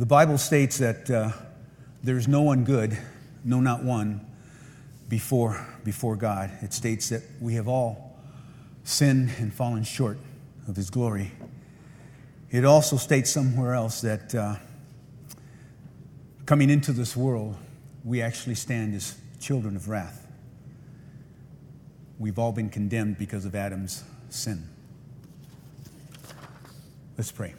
The Bible states that uh, there's no one good, no, not one, before, before God. It states that we have all sinned and fallen short of His glory. It also states somewhere else that uh, coming into this world, we actually stand as children of wrath. We've all been condemned because of Adam's sin. Let's pray.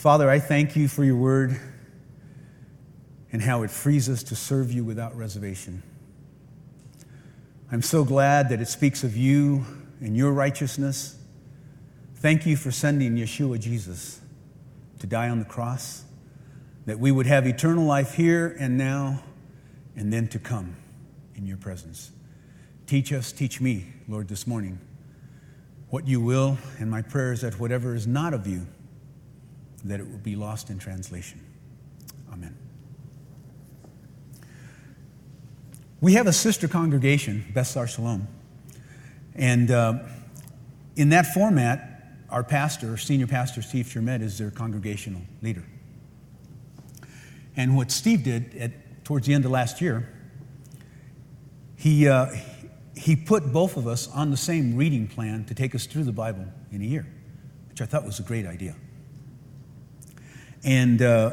Father, I thank you for your word and how it frees us to serve you without reservation. I'm so glad that it speaks of you and your righteousness. Thank you for sending Yeshua Jesus to die on the cross, that we would have eternal life here and now, and then to come in your presence. Teach us, teach me, Lord, this morning, what you will, and my prayer is that whatever is not of you, that it will be lost in translation. Amen. We have a sister congregation, Beth Sar Shalom, and uh, in that format, our pastor, senior pastor Steve Shermet, is their congregational leader. And what Steve did at, towards the end of last year, he, uh, he put both of us on the same reading plan to take us through the Bible in a year, which I thought was a great idea. And uh,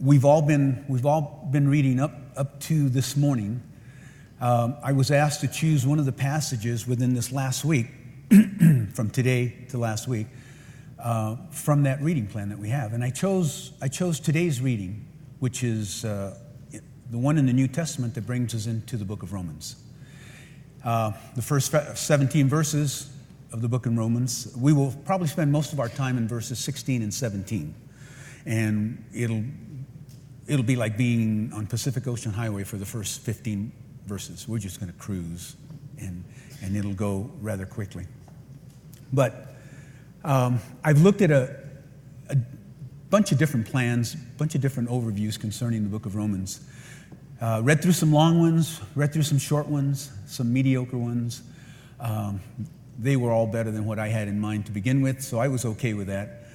we've, all been, we've all been reading up, up to this morning. Um, I was asked to choose one of the passages within this last week, from today to last week, uh, from that reading plan that we have. And I chose, I chose today's reading, which is uh, the one in the New Testament that brings us into the book of Romans. Uh, the first 17 verses of the book in Romans, we will probably spend most of our time in verses 16 and 17 and it'll it'll be like being on Pacific Ocean Highway for the first 15 verses. We're just going to cruise, and and it'll go rather quickly. But um, I've looked at a, a bunch of different plans, a bunch of different overviews concerning the book of Romans. Uh, read through some long ones, read through some short ones, some mediocre ones. Um, they were all better than what I had in mind to begin with, so I was okay with that.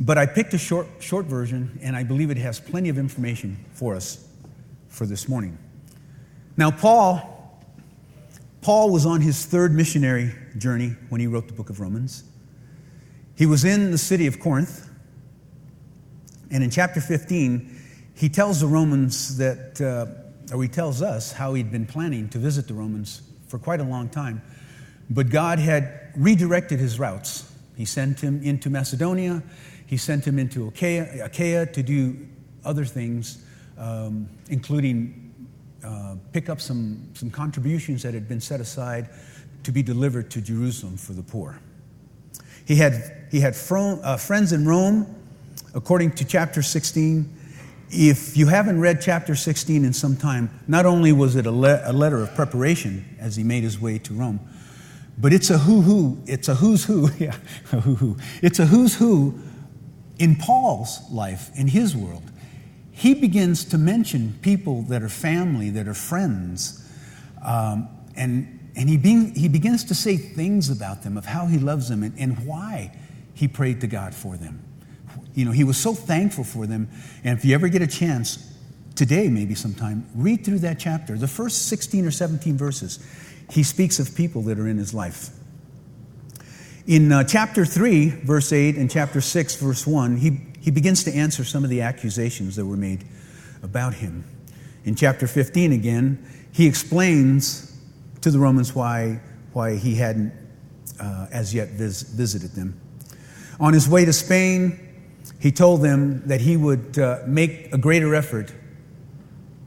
But I picked a short, short version, and I believe it has plenty of information for us for this morning. Now, Paul, Paul was on his third missionary journey when he wrote the book of Romans. He was in the city of Corinth, and in chapter 15, he tells the Romans that, uh, or he tells us how he'd been planning to visit the Romans for quite a long time, but God had redirected his routes. He sent him into Macedonia, he sent him into Achaia, Achaia to do other things, um, including uh, pick up some, some contributions that had been set aside to be delivered to Jerusalem for the poor. He had, he had uh, friends in Rome, according to chapter 16. If you haven't read chapter 16 in some time, not only was it a, le- a letter of preparation as he made his way to Rome, but it's a who who, it's a who's who, yeah, a who who. It's a who's who in Paul's life, in his world, he begins to mention people that are family, that are friends, um, and, and he, be, he begins to say things about them, of how he loves them and, and why he prayed to God for them. You know, he was so thankful for them. And if you ever get a chance, today maybe sometime, read through that chapter. The first 16 or 17 verses, he speaks of people that are in his life. In uh, chapter 3, verse 8, and chapter 6, verse 1, he, he begins to answer some of the accusations that were made about him. In chapter 15, again, he explains to the Romans why, why he hadn't uh, as yet vis- visited them. On his way to Spain, he told them that he would uh, make a greater effort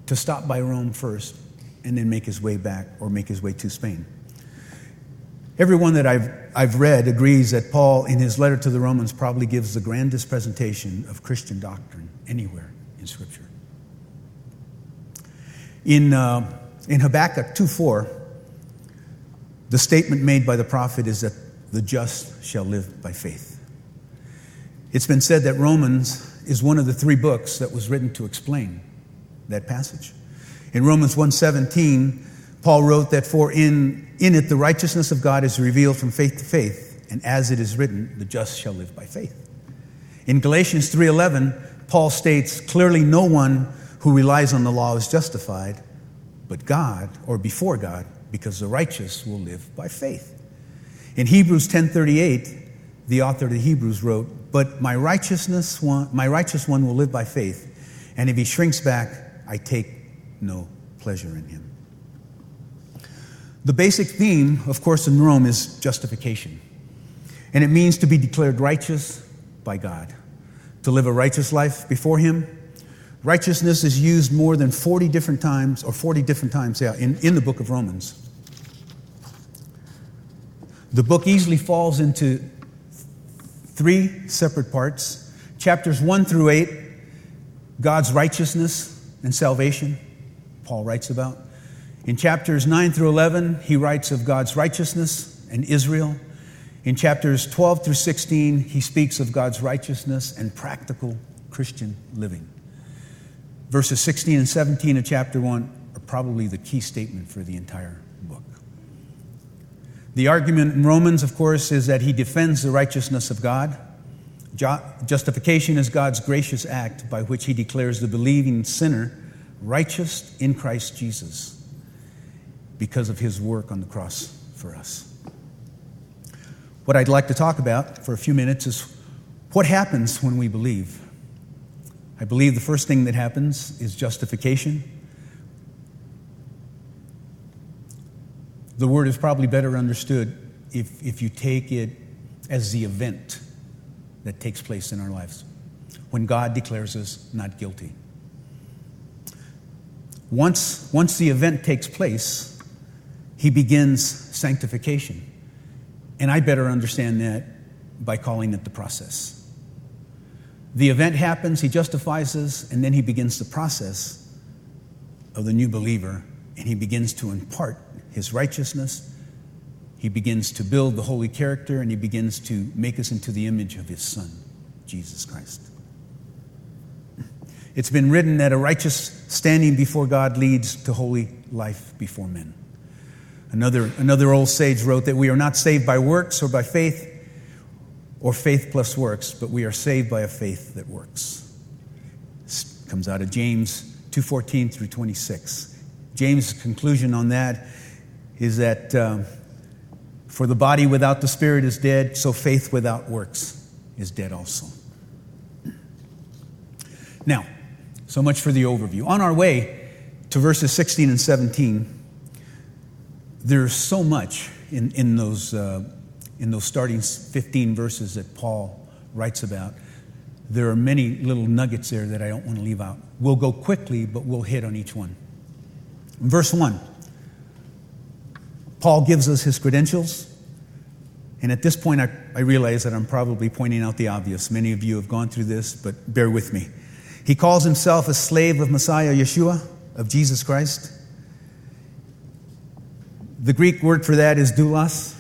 to stop by Rome first and then make his way back or make his way to Spain. Everyone that I've, I've read agrees that Paul, in his letter to the Romans, probably gives the grandest presentation of Christian doctrine anywhere in Scripture. In, uh, in Habakkuk 2 4, the statement made by the prophet is that the just shall live by faith. It's been said that Romans is one of the three books that was written to explain that passage. In Romans 1:17, Paul wrote that for in, in it the righteousness of God is revealed from faith to faith, and as it is written, the just shall live by faith. In Galatians 3:11, Paul states, "Clearly no one who relies on the law is justified, but God or before God, because the righteous will live by faith." In Hebrews 10:38, the author of the Hebrews wrote, "But my righteousness one, my righteous one will live by faith, and if he shrinks back, I take no pleasure in him." The basic theme, of course, in Rome is justification. And it means to be declared righteous by God, to live a righteous life before Him. Righteousness is used more than 40 different times, or 40 different times, yeah, in, in the book of Romans. The book easily falls into three separate parts. Chapters 1 through 8, God's righteousness and salvation, Paul writes about. In chapters 9 through 11, he writes of God's righteousness and Israel. In chapters 12 through 16, he speaks of God's righteousness and practical Christian living. Verses 16 and 17 of chapter 1 are probably the key statement for the entire book. The argument in Romans, of course, is that he defends the righteousness of God. Justification is God's gracious act by which he declares the believing sinner righteous in Christ Jesus because of his work on the cross for us. What I'd like to talk about for a few minutes is what happens when we believe. I believe the first thing that happens is justification. The word is probably better understood if, if you take it as the event that takes place in our lives when God declares us not guilty. Once, once the event takes place, he begins sanctification. And I better understand that by calling it the process. The event happens, he justifies us, and then he begins the process of the new believer, and he begins to impart his righteousness. He begins to build the holy character, and he begins to make us into the image of his Son, Jesus Christ. It's been written that a righteous standing before God leads to holy life before men. Another, another old sage wrote that we are not saved by works or by faith or faith plus works, but we are saved by a faith that works. This comes out of James 2:14 through 26. James' conclusion on that is that um, for the body without the spirit is dead, so faith without works is dead also. Now, so much for the overview. On our way to verses 16 and 17, there's so much in, in, those, uh, in those starting 15 verses that Paul writes about. There are many little nuggets there that I don't want to leave out. We'll go quickly, but we'll hit on each one. Verse 1 Paul gives us his credentials. And at this point, I, I realize that I'm probably pointing out the obvious. Many of you have gone through this, but bear with me. He calls himself a slave of Messiah Yeshua, of Jesus Christ. The Greek word for that is doulos.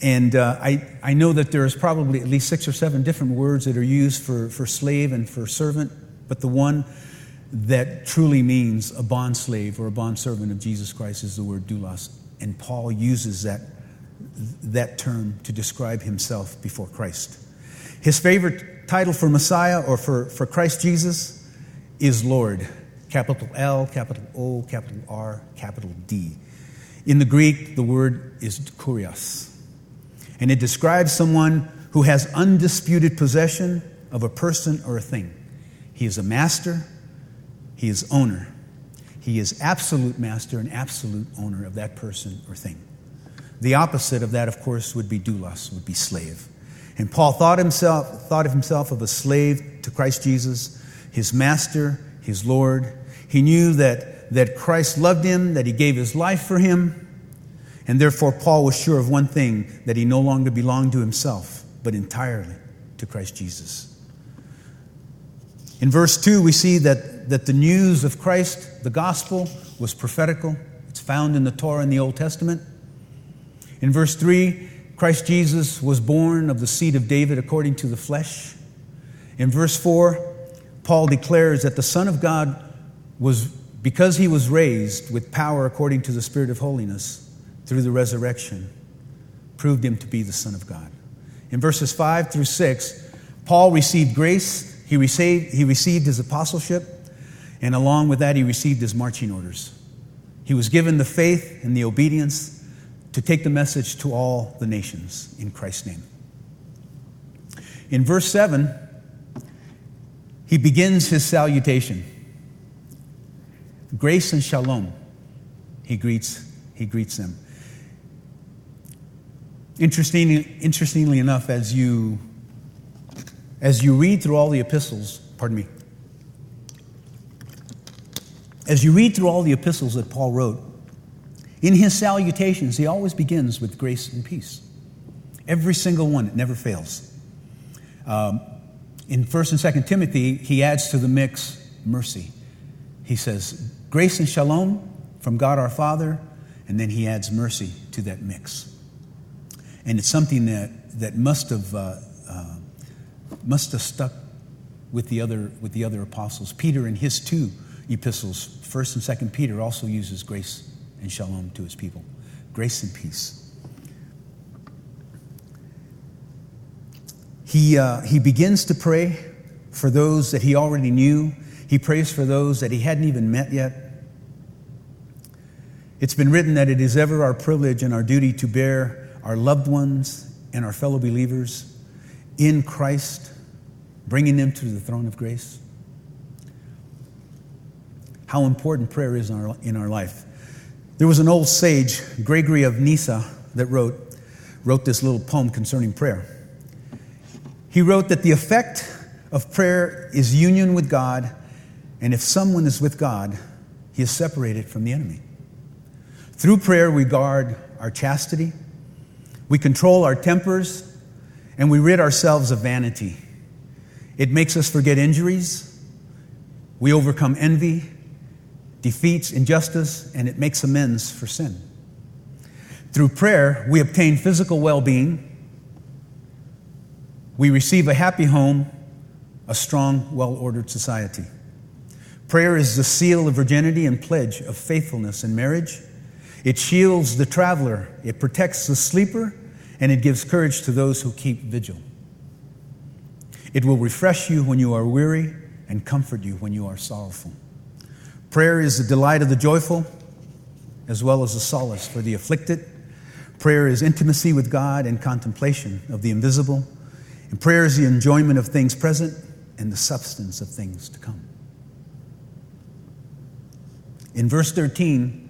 And uh, I, I know that there's probably at least six or seven different words that are used for, for slave and for servant, but the one that truly means a bond slave or a bond servant of Jesus Christ is the word doulos. And Paul uses that, that term to describe himself before Christ. His favorite title for Messiah or for, for Christ Jesus is Lord. Capital L, capital O, capital R, capital D. In the Greek, the word is kurios, and it describes someone who has undisputed possession of a person or a thing. He is a master, he is owner. He is absolute master and absolute owner of that person or thing. The opposite of that, of course, would be doulos, would be slave. And Paul thought, himself, thought of himself of a slave to Christ Jesus, his master, his Lord. He knew that that Christ loved him, that he gave his life for him. And therefore, Paul was sure of one thing that he no longer belonged to himself, but entirely to Christ Jesus. In verse 2, we see that, that the news of Christ, the gospel, was prophetical. It's found in the Torah in the Old Testament. In verse 3, Christ Jesus was born of the seed of David according to the flesh. In verse 4, Paul declares that the Son of God was because he was raised with power according to the Spirit of holiness through the resurrection, proved him to be the Son of God. In verses 5 through 6, Paul received grace, he received, he received his apostleship, and along with that, he received his marching orders. He was given the faith and the obedience to take the message to all the nations in Christ's name. In verse 7, he begins his salutation. Grace and shalom. He greets, he greets them. Interesting, interestingly enough, as you as you read through all the epistles, pardon me, as you read through all the epistles that Paul wrote, in his salutations, he always begins with grace and peace. Every single one, it never fails. Um, in 1st and 2nd Timothy, he adds to the mix mercy. He says, Grace and shalom from God our Father, and then he adds mercy to that mix. And it's something that, that must have, uh, uh, must have stuck with the, other, with the other apostles. Peter, in his two epistles, 1st and 2nd Peter, also uses grace and shalom to his people. Grace and peace. He, uh, he begins to pray for those that he already knew. He prays for those that he hadn't even met yet. It's been written that it is ever our privilege and our duty to bear our loved ones and our fellow believers in Christ, bringing them to the throne of grace. How important prayer is in our, in our life. There was an old sage, Gregory of Nyssa, that wrote, wrote this little poem concerning prayer. He wrote that the effect of prayer is union with God, and if someone is with God, he is separated from the enemy. Through prayer, we guard our chastity, we control our tempers, and we rid ourselves of vanity. It makes us forget injuries, we overcome envy, defeats injustice, and it makes amends for sin. Through prayer, we obtain physical well being we receive a happy home, a strong, well ordered society. Prayer is the seal of virginity and pledge of faithfulness in marriage. It shields the traveler, it protects the sleeper, and it gives courage to those who keep vigil. It will refresh you when you are weary and comfort you when you are sorrowful. Prayer is the delight of the joyful as well as a solace for the afflicted. Prayer is intimacy with God and contemplation of the invisible and prayer is the enjoyment of things present and the substance of things to come. In verse 13,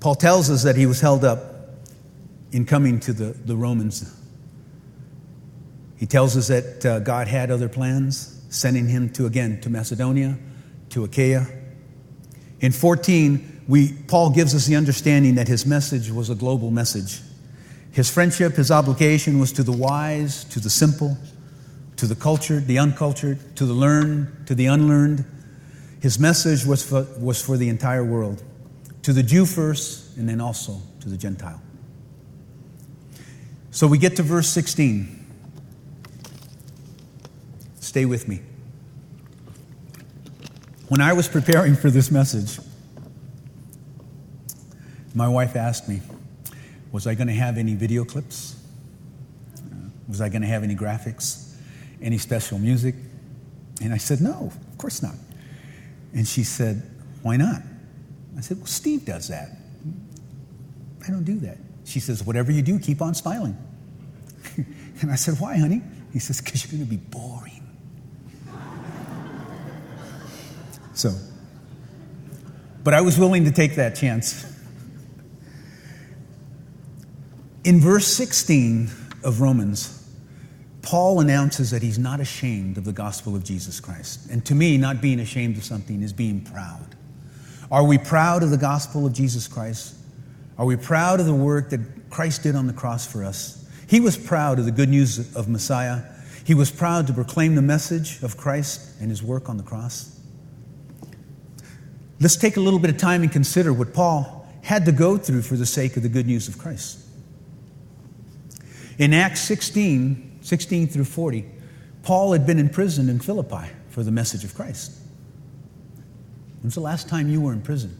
Paul tells us that he was held up in coming to the, the Romans. He tells us that uh, God had other plans, sending him to, again, to Macedonia, to Achaia. In 14, we, Paul gives us the understanding that his message was a global message his friendship, his obligation was to the wise, to the simple, to the cultured, the uncultured, to the learned, to the unlearned. His message was for, was for the entire world, to the Jew first, and then also to the Gentile. So we get to verse 16. Stay with me. When I was preparing for this message, my wife asked me, was I going to have any video clips? Uh, was I going to have any graphics? Any special music? And I said, No, of course not. And she said, Why not? I said, Well, Steve does that. I don't do that. She says, Whatever you do, keep on smiling. and I said, Why, honey? He says, Because you're going to be boring. so, but I was willing to take that chance. In verse 16 of Romans, Paul announces that he's not ashamed of the gospel of Jesus Christ. And to me, not being ashamed of something is being proud. Are we proud of the gospel of Jesus Christ? Are we proud of the work that Christ did on the cross for us? He was proud of the good news of Messiah. He was proud to proclaim the message of Christ and his work on the cross. Let's take a little bit of time and consider what Paul had to go through for the sake of the good news of Christ. In Acts 16, 16 through 40, Paul had been in prison in Philippi for the message of Christ. When's the last time you were in prison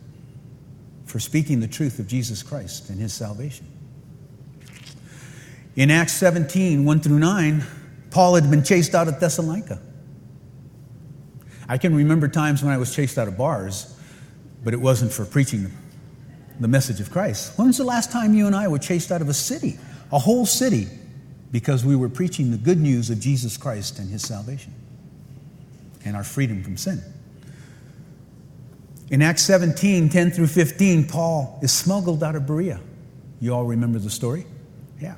for speaking the truth of Jesus Christ and his salvation? In Acts 17, 1 through 9, Paul had been chased out of Thessalonica. I can remember times when I was chased out of bars, but it wasn't for preaching the message of Christ. When was the last time you and I were chased out of a city, a whole city, because we were preaching the good news of Jesus Christ and his salvation and our freedom from sin? In Acts 17 10 through 15, Paul is smuggled out of Berea. You all remember the story? Yeah.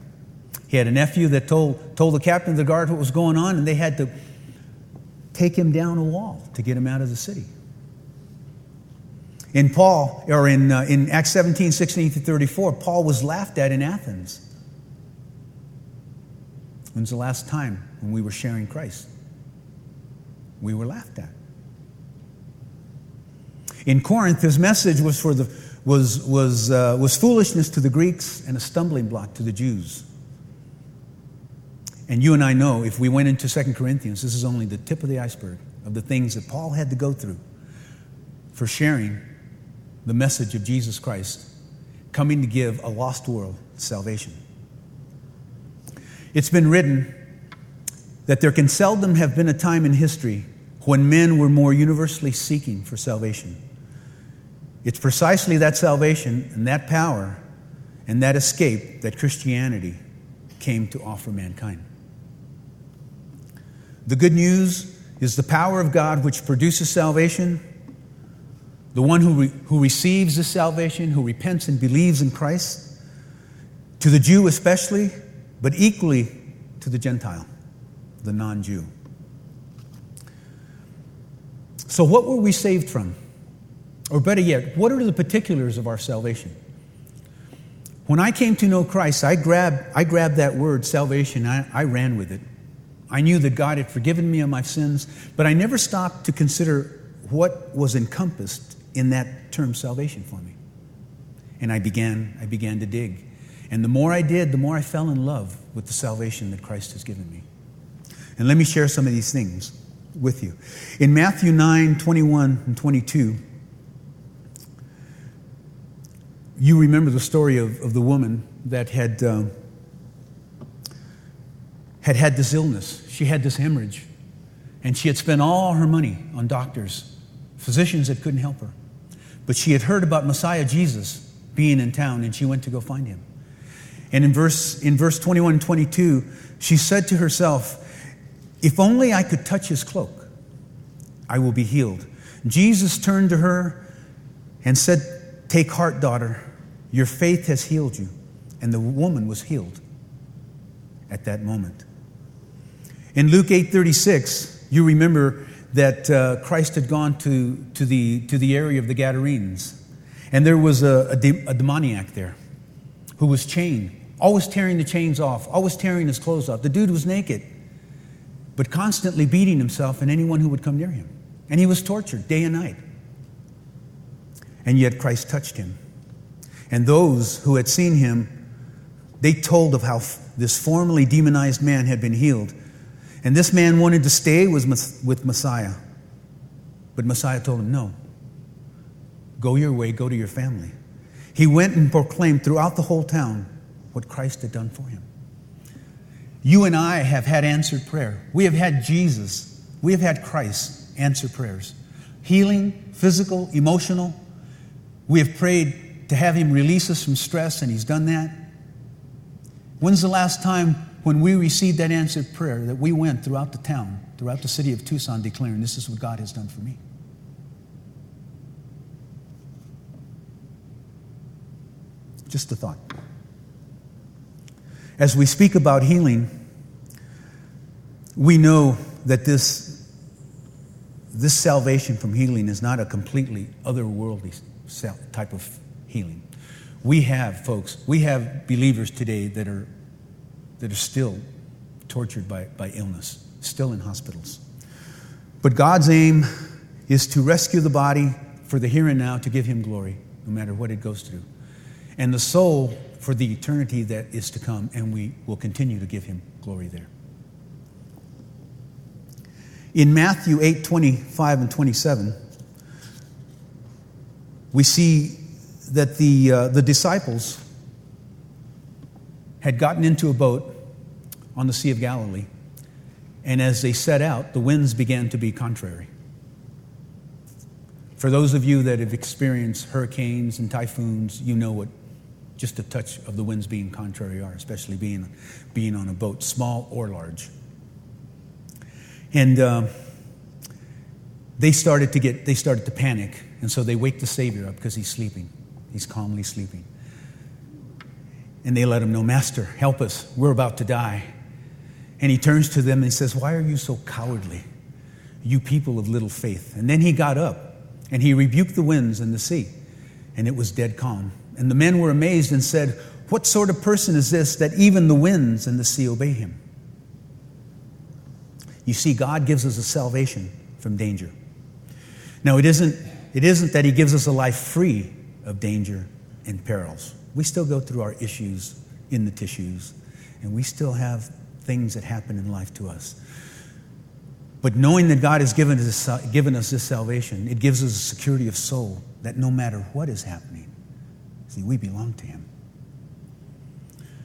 He had a nephew that told, told the captain of the guard what was going on, and they had to take him down a wall to get him out of the city. In Paul, or in, uh, in Acts 17, 16 to 34, Paul was laughed at in Athens. When's the last time when we were sharing Christ? We were laughed at. In Corinth, his message was, for the, was, was, uh, was foolishness to the Greeks and a stumbling block to the Jews. And you and I know if we went into 2 Corinthians, this is only the tip of the iceberg of the things that Paul had to go through for sharing the message of Jesus Christ, coming to give a lost world salvation. It's been written that there can seldom have been a time in history when men were more universally seeking for salvation. It's precisely that salvation and that power and that escape that Christianity came to offer mankind. The good news is the power of God which produces salvation. The one who, re- who receives this salvation, who repents and believes in Christ, to the Jew especially, but equally to the Gentile, the non Jew. So, what were we saved from? Or better yet, what are the particulars of our salvation? When I came to know Christ, I grabbed, I grabbed that word, salvation, I, I ran with it. I knew that God had forgiven me of my sins, but I never stopped to consider what was encompassed in that term salvation for me. And I began, I began to dig. And the more I did, the more I fell in love with the salvation that Christ has given me. And let me share some of these things with you. In Matthew 9, 21 and 22, you remember the story of, of the woman that had, uh, had had this illness. She had this hemorrhage. And she had spent all her money on doctors, physicians that couldn't help her. But she had heard about Messiah Jesus being in town, and she went to go find him. And in verse, in verse 21 and 22, she said to herself, If only I could touch his cloak, I will be healed. Jesus turned to her and said, Take heart, daughter. Your faith has healed you. And the woman was healed at that moment. In Luke 8:36, you remember that uh, Christ had gone to, to, the, to the area of the Gadarenes. And there was a, a, de- a demoniac there who was chained, always tearing the chains off, always tearing his clothes off. The dude was naked, but constantly beating himself and anyone who would come near him. And he was tortured day and night. And yet Christ touched him. And those who had seen him, they told of how this formerly demonized man had been healed. And this man wanted to stay with Messiah. But Messiah told him, No. Go your way, go to your family. He went and proclaimed throughout the whole town what Christ had done for him. You and I have had answered prayer. We have had Jesus, we have had Christ answer prayers. Healing, physical, emotional. We have prayed to have Him release us from stress, and He's done that. When's the last time when we received that answered prayer that we went throughout the town, throughout the city of Tucson, declaring, This is what God has done for me? Just a thought. As we speak about healing, we know that this, this salvation from healing is not a completely otherworldly type of healing. We have, folks, we have believers today that are, that are still tortured by, by illness, still in hospitals. But God's aim is to rescue the body for the here and now to give Him glory, no matter what it goes through, and the soul for the eternity that is to come, and we will continue to give Him glory there. In Matthew 8 25 and 27, we see that the, uh, the disciples had gotten into a boat on the Sea of Galilee, And as they set out, the winds began to be contrary. For those of you that have experienced hurricanes and typhoons, you know what just a touch of the winds being contrary are, especially being, being on a boat, small or large. And uh, they started to get, they started to panic. And so they wake the Savior up because he's sleeping. He's calmly sleeping. And they let him know, Master, help us. We're about to die. And he turns to them and he says, Why are you so cowardly, you people of little faith? And then he got up and he rebuked the winds and the sea, and it was dead calm. And the men were amazed and said, What sort of person is this that even the winds and the sea obey him? You see, God gives us a salvation from danger. Now, it isn't, it isn't that He gives us a life free of danger and perils. We still go through our issues in the tissues, and we still have things that happen in life to us. But knowing that God has given us, given us this salvation, it gives us a security of soul that no matter what is happening, see, we belong to Him.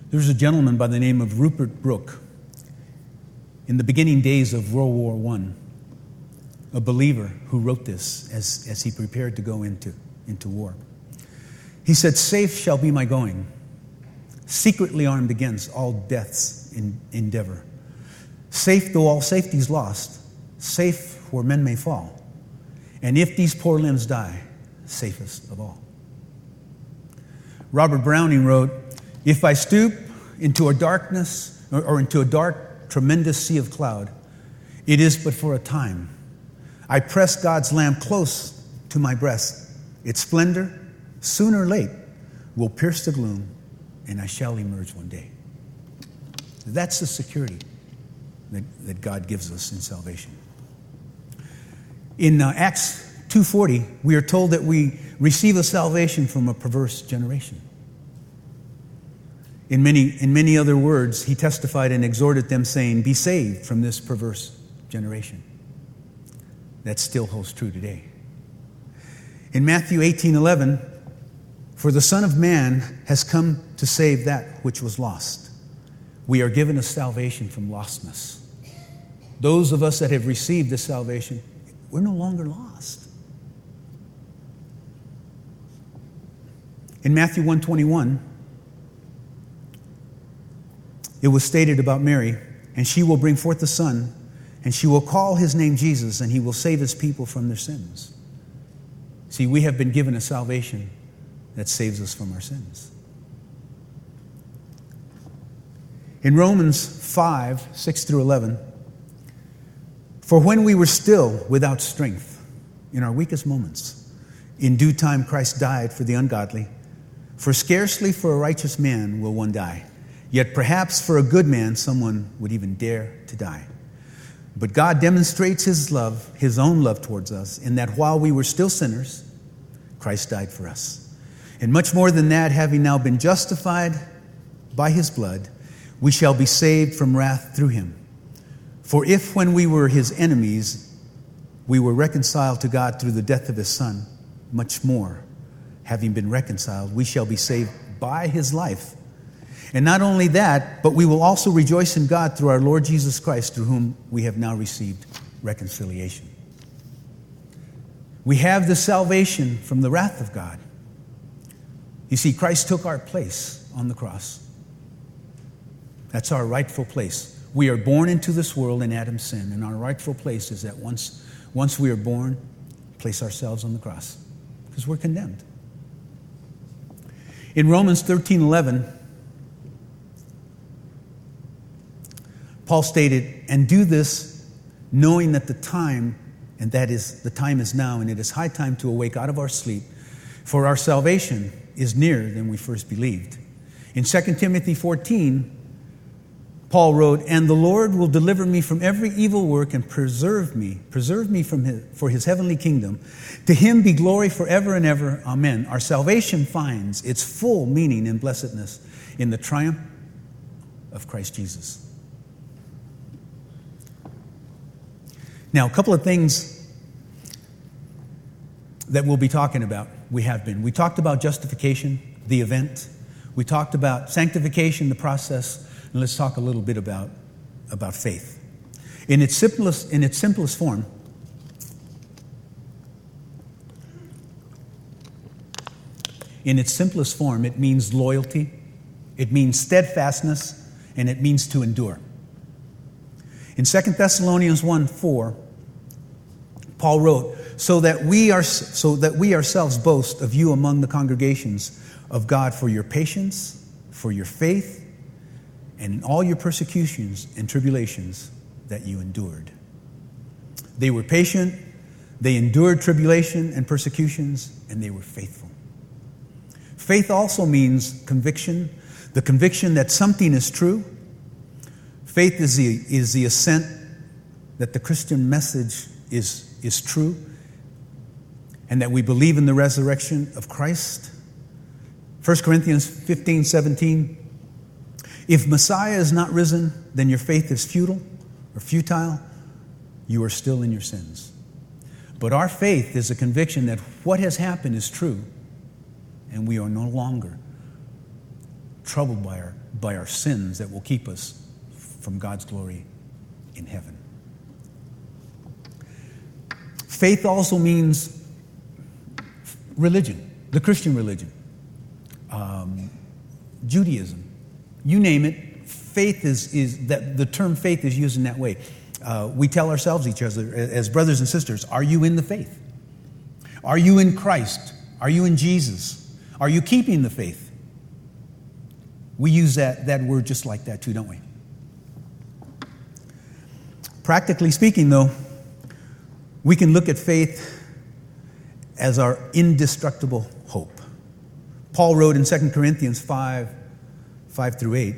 There's a gentleman by the name of Rupert Brooke in the beginning days of World War I a believer who wrote this as, as he prepared to go into, into war. He said, Safe shall be my going, secretly armed against all death's in, endeavor. Safe though all safety's lost, safe where men may fall. And if these poor limbs die, safest of all. Robert Browning wrote, If I stoop into a darkness or, or into a dark, tremendous sea of cloud, it is but for a time I press God's lamp close to my breast. Its splendor, sooner or late, will pierce the gloom, and I shall emerge one day. That's the security that, that God gives us in salvation. In uh, Acts 2:40, we are told that we receive a salvation from a perverse generation. In many, in many other words, he testified and exhorted them, saying, Be saved from this perverse generation that still holds true today. In Matthew 18 11, for the Son of Man has come to save that which was lost. We are given a salvation from lostness. Those of us that have received this salvation, we're no longer lost. In Matthew 121, it was stated about Mary, and she will bring forth a son and she will call his name Jesus, and he will save his people from their sins. See, we have been given a salvation that saves us from our sins. In Romans 5 6 through 11, for when we were still without strength, in our weakest moments, in due time Christ died for the ungodly. For scarcely for a righteous man will one die, yet perhaps for a good man someone would even dare to die. But God demonstrates his love, his own love towards us, in that while we were still sinners, Christ died for us. And much more than that, having now been justified by his blood, we shall be saved from wrath through him. For if when we were his enemies, we were reconciled to God through the death of his Son, much more, having been reconciled, we shall be saved by his life. And not only that, but we will also rejoice in God through our Lord Jesus Christ, through whom we have now received reconciliation. We have the salvation from the wrath of God. You see, Christ took our place on the cross. That's our rightful place. We are born into this world in Adam's sin, and our rightful place is that once, once we are born, place ourselves on the cross because we're condemned. In Romans 13 11, Paul stated, and do this knowing that the time, and that is, the time is now, and it is high time to awake out of our sleep, for our salvation is nearer than we first believed. In 2 Timothy 14, Paul wrote, And the Lord will deliver me from every evil work and preserve me, preserve me from his, for his heavenly kingdom. To him be glory forever and ever. Amen. Our salvation finds its full meaning and blessedness in the triumph of Christ Jesus. Now, a couple of things that we'll be talking about, we have been. We talked about justification, the event. We talked about sanctification, the process. And let's talk a little bit about, about faith. In its simplest, in its simplest form, in its simplest form, it means loyalty, it means steadfastness, and it means to endure. In 2 Thessalonians 1 4, Paul wrote, so that we are so that we ourselves boast of you among the congregations of God for your patience, for your faith, and in all your persecutions and tribulations that you endured. They were patient, they endured tribulation and persecutions, and they were faithful. Faith also means conviction, the conviction that something is true. Faith is the, is the assent that the Christian message is, is true and that we believe in the resurrection of Christ. 1 Corinthians 15 17. If Messiah is not risen, then your faith is futile or futile. You are still in your sins. But our faith is a conviction that what has happened is true, and we are no longer troubled by our, by our sins that will keep us from God's glory in heaven. Faith also means religion, the Christian religion, um, Judaism, you name it. Faith is, is that the term faith is used in that way. Uh, we tell ourselves, each other, as brothers and sisters, are you in the faith? Are you in Christ? Are you in Jesus? Are you keeping the faith? We use that, that word just like that too, don't we? Practically speaking, though, we can look at faith as our indestructible hope. Paul wrote in 2 Corinthians 5 5 through 8,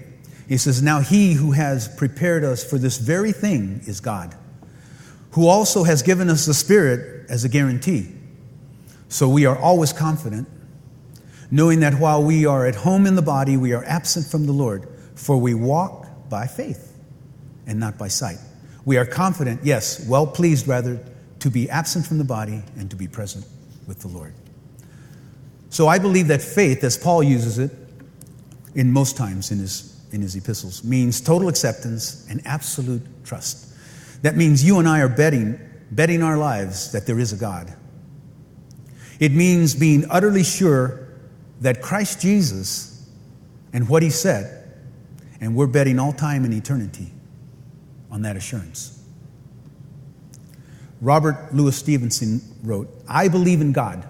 he says, Now he who has prepared us for this very thing is God, who also has given us the Spirit as a guarantee. So we are always confident, knowing that while we are at home in the body, we are absent from the Lord, for we walk by faith and not by sight. We are confident, yes, well pleased rather, to be absent from the body and to be present with the Lord. So I believe that faith, as Paul uses it in most times in his, in his epistles, means total acceptance and absolute trust. That means you and I are betting, betting our lives that there is a God. It means being utterly sure that Christ Jesus and what he said, and we're betting all time and eternity on that assurance. Robert Louis Stevenson wrote, I believe in God.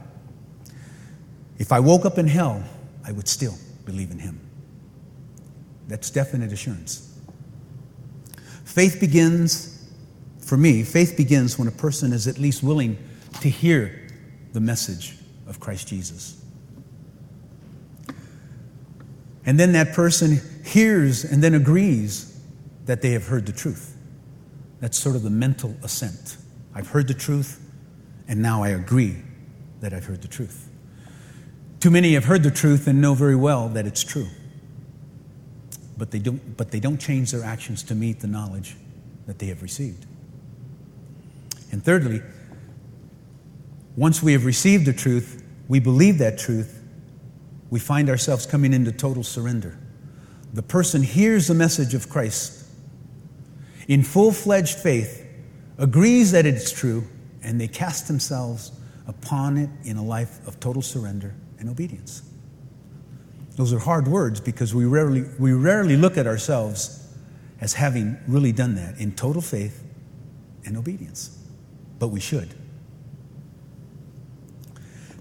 If I woke up in hell, I would still believe in him. That's definite assurance. Faith begins, for me, faith begins when a person is at least willing to hear the message of Christ Jesus. And then that person hears and then agrees that they have heard the truth. That's sort of the mental assent. I've heard the truth, and now I agree that I've heard the truth. Too many have heard the truth and know very well that it's true. But they don't, but they don't change their actions to meet the knowledge that they have received. And thirdly, once we have received the truth, we believe that truth, we find ourselves coming into total surrender. The person hears the message of Christ in full fledged faith agrees that it's true, and they cast themselves upon it in a life of total surrender and obedience. Those are hard words because we rarely, we rarely look at ourselves as having really done that in total faith and obedience, but we should.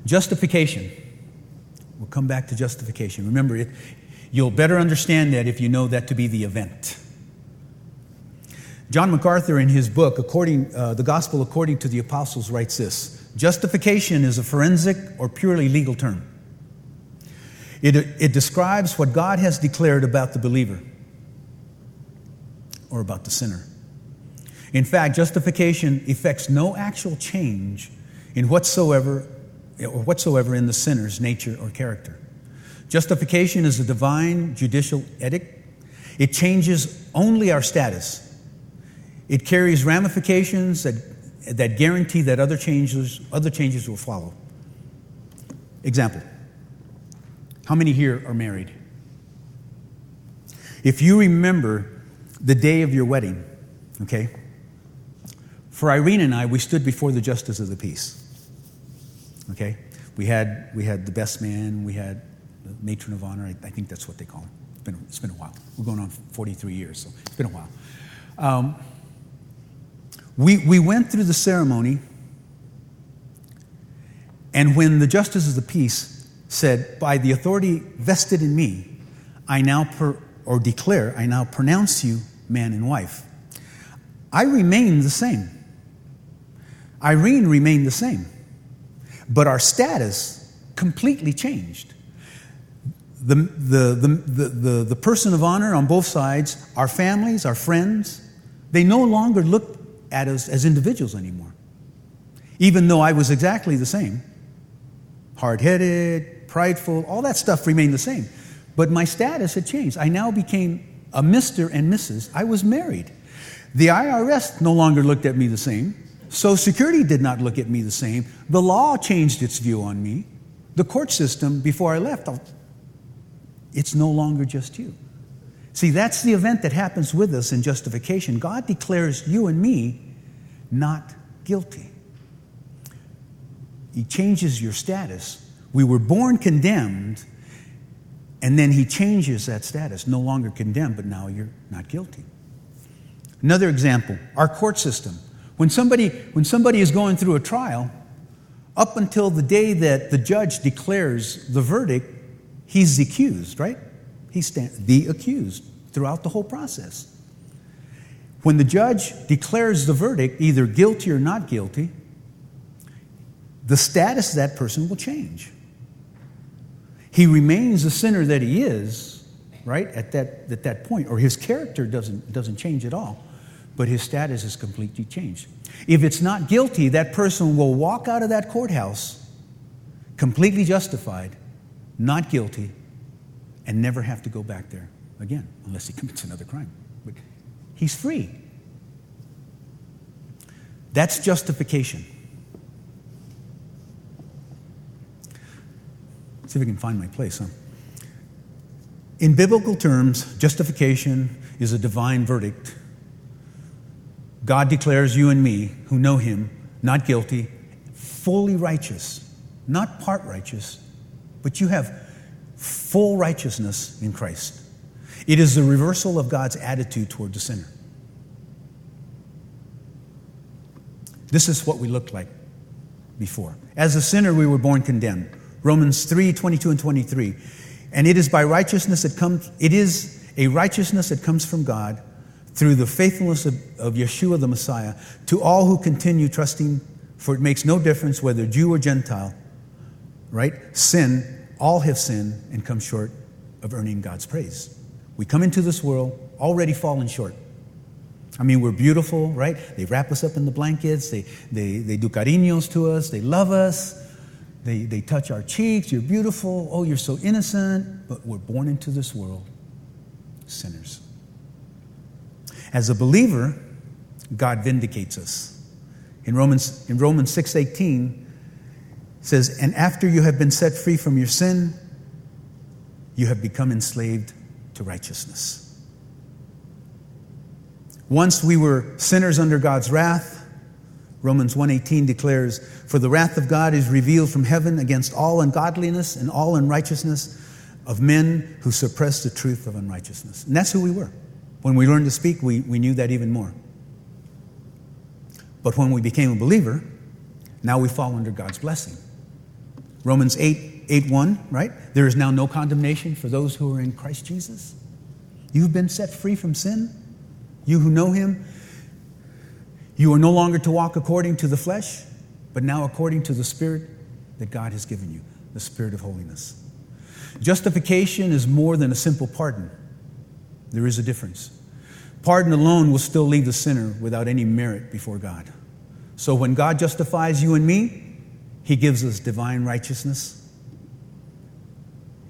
Justification. We'll come back to justification. Remember, it, you'll better understand that if you know that to be the event. John MacArthur, in his book, according, uh, The Gospel According to the Apostles, writes this Justification is a forensic or purely legal term. It, it describes what God has declared about the believer or about the sinner. In fact, justification effects no actual change in whatsoever or whatsoever in the sinner's nature or character. Justification is a divine judicial edict. It changes only our status it carries ramifications that, that guarantee that other changes, other changes will follow. Example How many here are married? If you remember the day of your wedding, okay, For Irene and I, we stood before the justice of the peace. Okay? We had, we had the best man, we had the matron of honor. I, I think that's what they call him. It's been, it's been a while. We're going on 43 years, so it's been a while. Um, we, we went through the ceremony, and when the justice of the peace said, By the authority vested in me, I now, per, or declare, I now pronounce you man and wife, I remain the same. Irene remained the same, but our status completely changed. The, the, the, the, the, the person of honor on both sides, our families, our friends, they no longer looked at us as individuals anymore. Even though I was exactly the same hard headed, prideful, all that stuff remained the same. But my status had changed. I now became a Mr. and Mrs. I was married. The IRS no longer looked at me the same. Social Security did not look at me the same. The law changed its view on me. The court system, before I left, it's no longer just you. See, that's the event that happens with us in justification. God declares you and me not guilty. He changes your status. We were born condemned, and then He changes that status. No longer condemned, but now you're not guilty. Another example our court system. When somebody, when somebody is going through a trial, up until the day that the judge declares the verdict, he's the accused, right? He's the accused throughout the whole process. When the judge declares the verdict, either guilty or not guilty, the status of that person will change. He remains the sinner that he is, right, at that, at that point, or his character doesn't, doesn't change at all but his status is completely changed. If it's not guilty, that person will walk out of that courthouse completely justified, not guilty, and never have to go back there again unless he commits another crime. But he's free. That's justification. See if I can find my place, huh? In biblical terms, justification is a divine verdict God declares you and me, who know Him, not guilty, fully righteous, not part righteous, but you have full righteousness in Christ. It is the reversal of God's attitude toward the sinner. This is what we looked like before. As a sinner, we were born condemned. Romans 3 22 and 23. And it is by righteousness that comes, it is a righteousness that comes from God through the faithfulness of, of Yeshua the Messiah to all who continue trusting, for it makes no difference whether Jew or Gentile, right? Sin, all have sinned and come short of earning God's praise. We come into this world already fallen short. I mean, we're beautiful, right? They wrap us up in the blankets, they, they, they do cariños to us, they love us, they, they touch our cheeks. You're beautiful. Oh, you're so innocent. But we're born into this world sinners. As a believer, God vindicates us. In Romans, in Romans 6:18 says, "And after you have been set free from your sin, you have become enslaved to righteousness." Once we were sinners under God's wrath, Romans 1:18 declares, "For the wrath of God is revealed from heaven against all ungodliness and all unrighteousness of men who suppress the truth of unrighteousness." And that's who we were. When we learned to speak, we, we knew that even more. But when we became a believer, now we fall under God's blessing. Romans 8, 8 1, right? There is now no condemnation for those who are in Christ Jesus. You've been set free from sin. You who know Him, you are no longer to walk according to the flesh, but now according to the Spirit that God has given you, the Spirit of holiness. Justification is more than a simple pardon. There is a difference. Pardon alone will still leave the sinner without any merit before God. So when God justifies you and me, he gives us divine righteousness.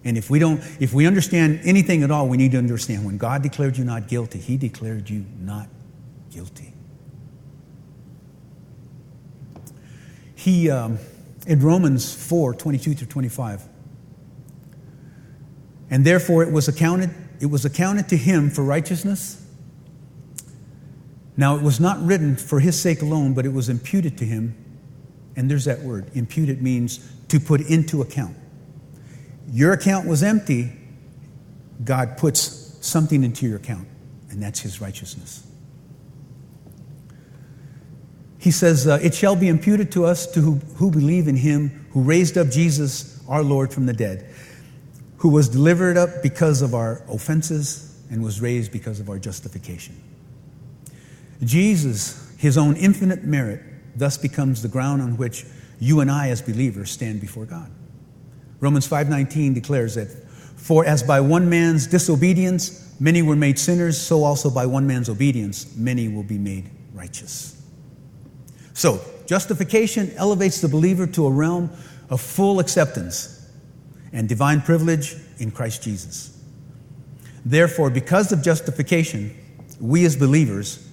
And if we don't if we understand anything at all, we need to understand when God declared you not guilty, he declared you not guilty. He um, in Romans 4, 22 to 25. And therefore it was accounted it was accounted to him for righteousness. Now, it was not written for his sake alone, but it was imputed to him. And there's that word. Imputed means to put into account. Your account was empty, God puts something into your account, and that's his righteousness. He says, uh, It shall be imputed to us to who, who believe in him who raised up Jesus, our Lord, from the dead, who was delivered up because of our offenses and was raised because of our justification. Jesus, his own infinite merit, thus becomes the ground on which you and I as believers stand before God. Romans 5:19 declares that for as by one man's disobedience many were made sinners, so also by one man's obedience many will be made righteous. So, justification elevates the believer to a realm of full acceptance and divine privilege in Christ Jesus. Therefore, because of justification, we as believers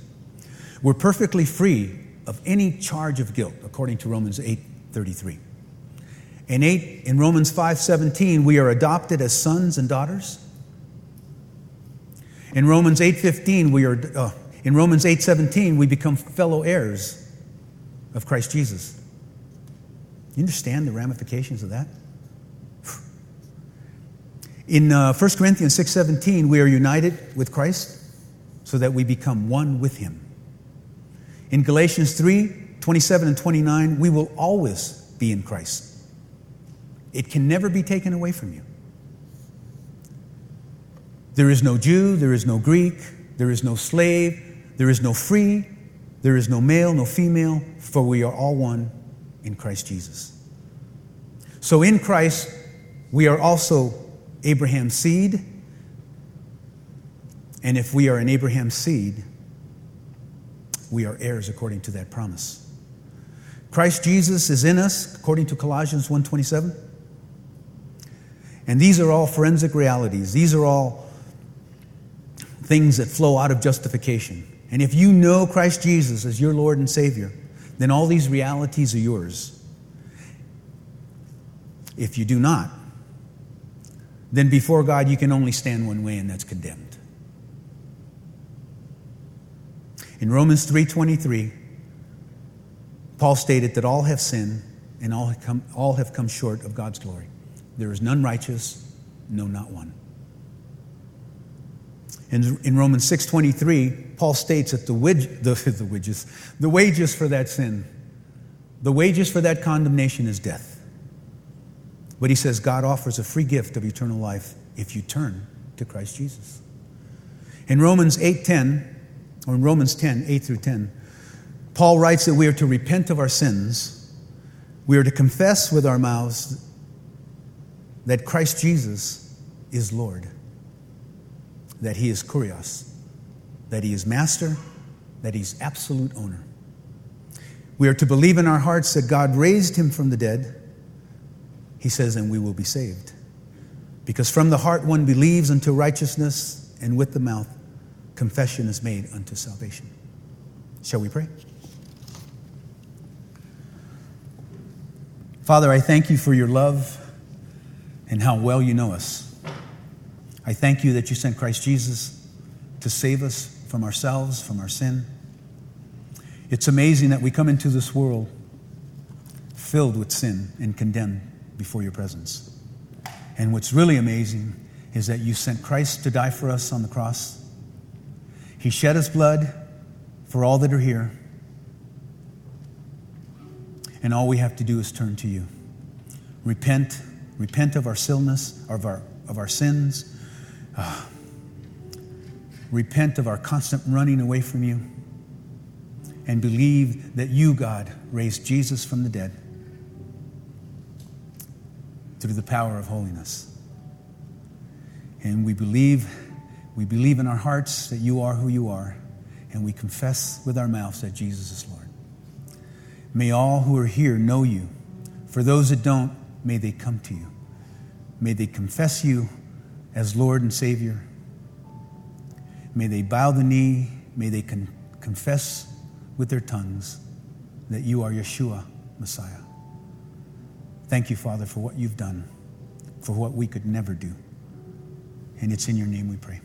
we're perfectly free of any charge of guilt according to Romans 8:33. In, 8, in Romans 5:17, we are adopted as sons and daughters. In Romans 8:15, we are uh, in Romans 8:17, we become fellow heirs of Christ Jesus. You understand the ramifications of that? In uh, 1 Corinthians 6:17, we are united with Christ so that we become one with him. In Galatians 3, 27 and 29, we will always be in Christ. It can never be taken away from you. There is no Jew, there is no Greek, there is no slave, there is no free, there is no male, no female, for we are all one in Christ Jesus. So in Christ, we are also Abraham's seed. And if we are an Abraham's seed, we are heirs according to that promise. Christ Jesus is in us according to Colossians 1:27. And these are all forensic realities. These are all things that flow out of justification. And if you know Christ Jesus as your Lord and Savior, then all these realities are yours. If you do not, then before God you can only stand one way and that's condemned. In Romans 3:23, Paul stated that all have sinned and all have, come, all have come short of God's glory. There is none righteous, no, not one. In, in Romans 6.23, Paul states that the, wage, the, the, wages, the wages for that sin, the wages for that condemnation is death. But he says God offers a free gift of eternal life if you turn to Christ Jesus. In Romans 8.10, or in Romans 10, 8 through 10, Paul writes that we are to repent of our sins. We are to confess with our mouths that Christ Jesus is Lord, that he is Kurios, that he is master, that he's absolute owner. We are to believe in our hearts that God raised him from the dead. He says, and we will be saved. Because from the heart one believes unto righteousness, and with the mouth confession is made unto salvation. Shall we pray? Father, I thank you for your love and how well you know us. I thank you that you sent Christ Jesus to save us from ourselves, from our sin. It's amazing that we come into this world filled with sin and condemned before your presence. And what's really amazing is that you sent Christ to die for us on the cross. He shed his blood for all that are here. And all we have to do is turn to you. Repent repent of our sinless, of our, of our sins, uh, repent of our constant running away from you, and believe that you, God, raised Jesus from the dead through the power of holiness. And we believe, we believe in our hearts that you are who you are, and we confess with our mouths that Jesus is Lord. May all who are here know you. For those that don't, may they come to you. May they confess you as Lord and Savior. May they bow the knee. May they con- confess with their tongues that you are Yeshua, Messiah. Thank you, Father, for what you've done, for what we could never do. And it's in your name we pray.